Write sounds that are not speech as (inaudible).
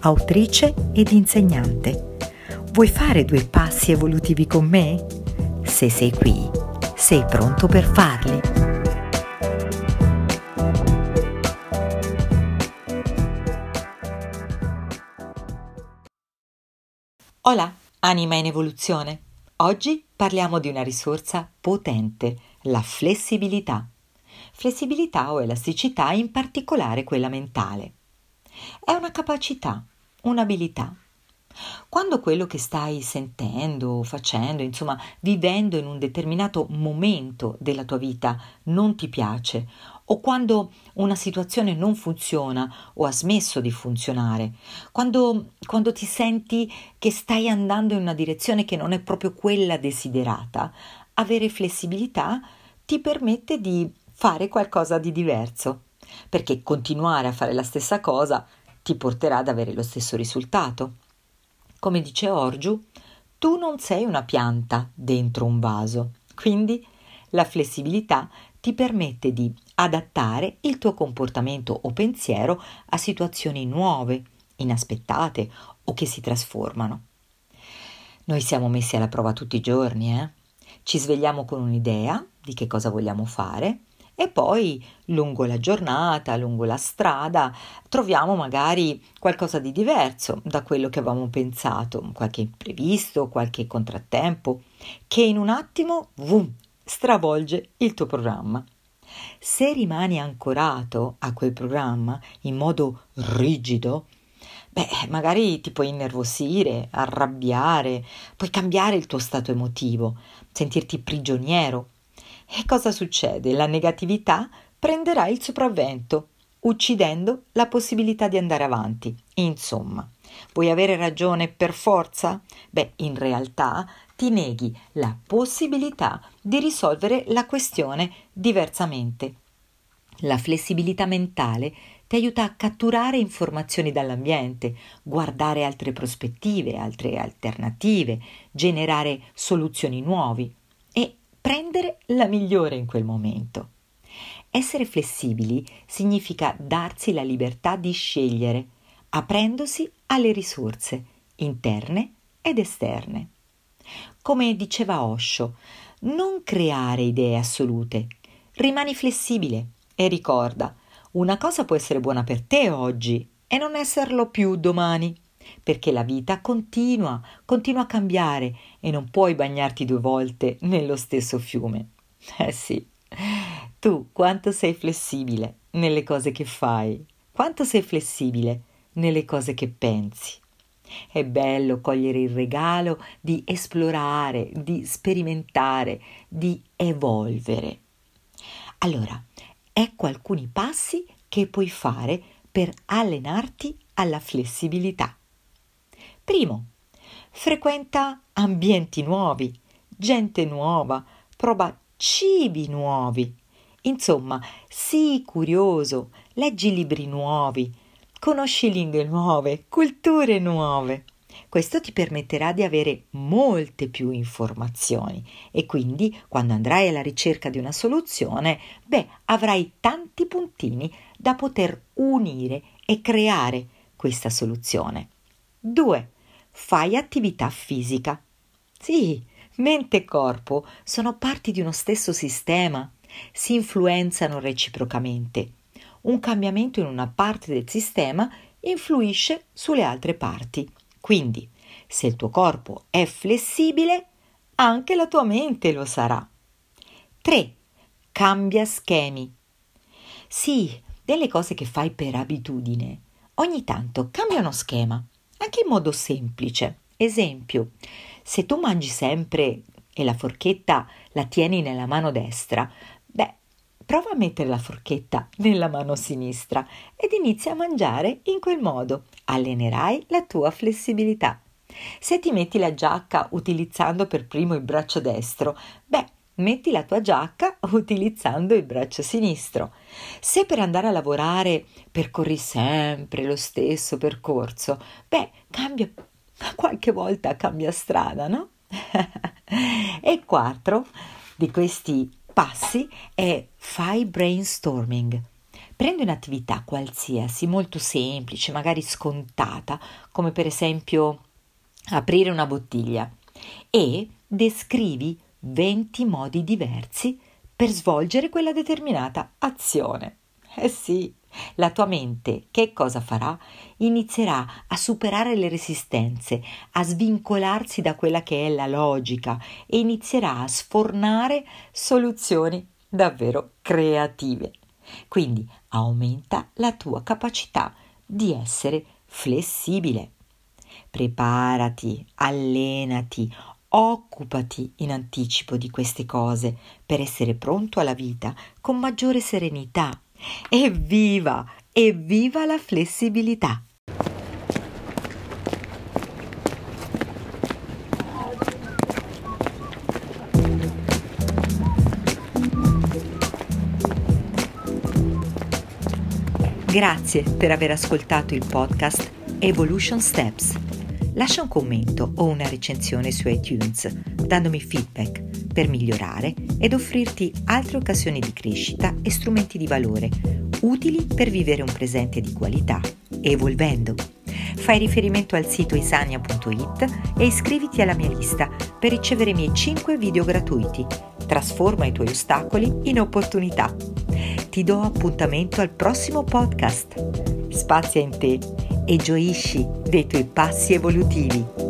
autrice ed insegnante. Vuoi fare due passi evolutivi con me? Se sei qui, sei pronto per farli. Hola, anima in evoluzione. Oggi parliamo di una risorsa potente, la flessibilità. Flessibilità o elasticità, in particolare quella mentale. È una capacità, un'abilità. Quando quello che stai sentendo, facendo, insomma, vivendo in un determinato momento della tua vita non ti piace, o quando una situazione non funziona o ha smesso di funzionare, quando, quando ti senti che stai andando in una direzione che non è proprio quella desiderata, avere flessibilità ti permette di fare qualcosa di diverso, perché continuare a fare la stessa cosa ti porterà ad avere lo stesso risultato. Come dice Orgiu, tu non sei una pianta dentro un vaso, quindi la flessibilità ti permette di adattare il tuo comportamento o pensiero a situazioni nuove, inaspettate o che si trasformano. Noi siamo messi alla prova tutti i giorni, eh? Ci svegliamo con un'idea di che cosa vogliamo fare e poi lungo la giornata, lungo la strada, troviamo magari qualcosa di diverso da quello che avevamo pensato, qualche imprevisto, qualche contrattempo, che in un attimo vum, stravolge il tuo programma. Se rimani ancorato a quel programma in modo rigido, beh, magari ti puoi innervosire, arrabbiare, puoi cambiare il tuo stato emotivo, sentirti prigioniero e cosa succede? La negatività prenderà il sopravvento, uccidendo la possibilità di andare avanti. Insomma, vuoi avere ragione per forza? Beh, in realtà ti neghi la possibilità di risolvere la questione diversamente. La flessibilità mentale ti aiuta a catturare informazioni dall'ambiente, guardare altre prospettive, altre alternative, generare soluzioni nuove prendere la migliore in quel momento. Essere flessibili significa darsi la libertà di scegliere, aprendosi alle risorse interne ed esterne. Come diceva Osho, non creare idee assolute, rimani flessibile e ricorda, una cosa può essere buona per te oggi e non esserlo più domani perché la vita continua, continua a cambiare e non puoi bagnarti due volte nello stesso fiume. (laughs) Eh sì, tu quanto sei flessibile nelle cose che fai, quanto sei flessibile nelle cose che pensi. È bello cogliere il regalo di esplorare, di sperimentare, di evolvere. Allora, ecco alcuni passi che puoi fare per allenarti alla flessibilità. Primo, frequenta ambienti nuovi, gente nuova, prova cibi nuovi. Insomma, sii curioso, leggi libri nuovi, conosci lingue nuove, culture nuove. Questo ti permetterà di avere molte più informazioni e quindi quando andrai alla ricerca di una soluzione, beh, avrai tanti puntini da poter unire e creare questa soluzione. 2 fai attività fisica. Sì, mente e corpo sono parti di uno stesso sistema, si influenzano reciprocamente. Un cambiamento in una parte del sistema influisce sulle altre parti. Quindi, se il tuo corpo è flessibile, anche la tua mente lo sarà. 3. Cambia schemi. Sì, delle cose che fai per abitudine. Ogni tanto cambia uno schema anche in modo semplice. Esempio, se tu mangi sempre e la forchetta la tieni nella mano destra, beh, Prova a mettere la forchetta nella mano sinistra ed inizia a mangiare in quel modo. Allenerai la tua flessibilità. Se ti metti la giacca utilizzando per primo il braccio destro, beh, metti la tua giacca (laughs) utilizzando il braccio sinistro. Se per andare a lavorare percorri sempre lo stesso percorso, beh, cambia qualche volta cambia strada, no? (laughs) e quattro di questi passi è fai brainstorming. Prendi un'attività qualsiasi, molto semplice, magari scontata, come per esempio aprire una bottiglia, e descrivi 20 modi diversi per svolgere quella determinata azione. Eh sì, la tua mente che cosa farà? Inizierà a superare le resistenze, a svincolarsi da quella che è la logica e inizierà a sfornare soluzioni davvero creative. Quindi aumenta la tua capacità di essere flessibile. Preparati, allenati, occupati in anticipo di queste cose per essere pronto alla vita con maggiore serenità Evviva! Evviva la flessibilità! Grazie per aver ascoltato il podcast Evolution Steps. Lascia un commento o una recensione su iTunes, dandomi feedback per migliorare ed offrirti altre occasioni di crescita e strumenti di valore utili per vivere un presente di qualità, evolvendo. Fai riferimento al sito isania.it e iscriviti alla mia lista per ricevere i miei 5 video gratuiti. Trasforma i tuoi ostacoli in opportunità. Ti do appuntamento al prossimo podcast. Spazia in te e gioisci dei tuoi passi evolutivi.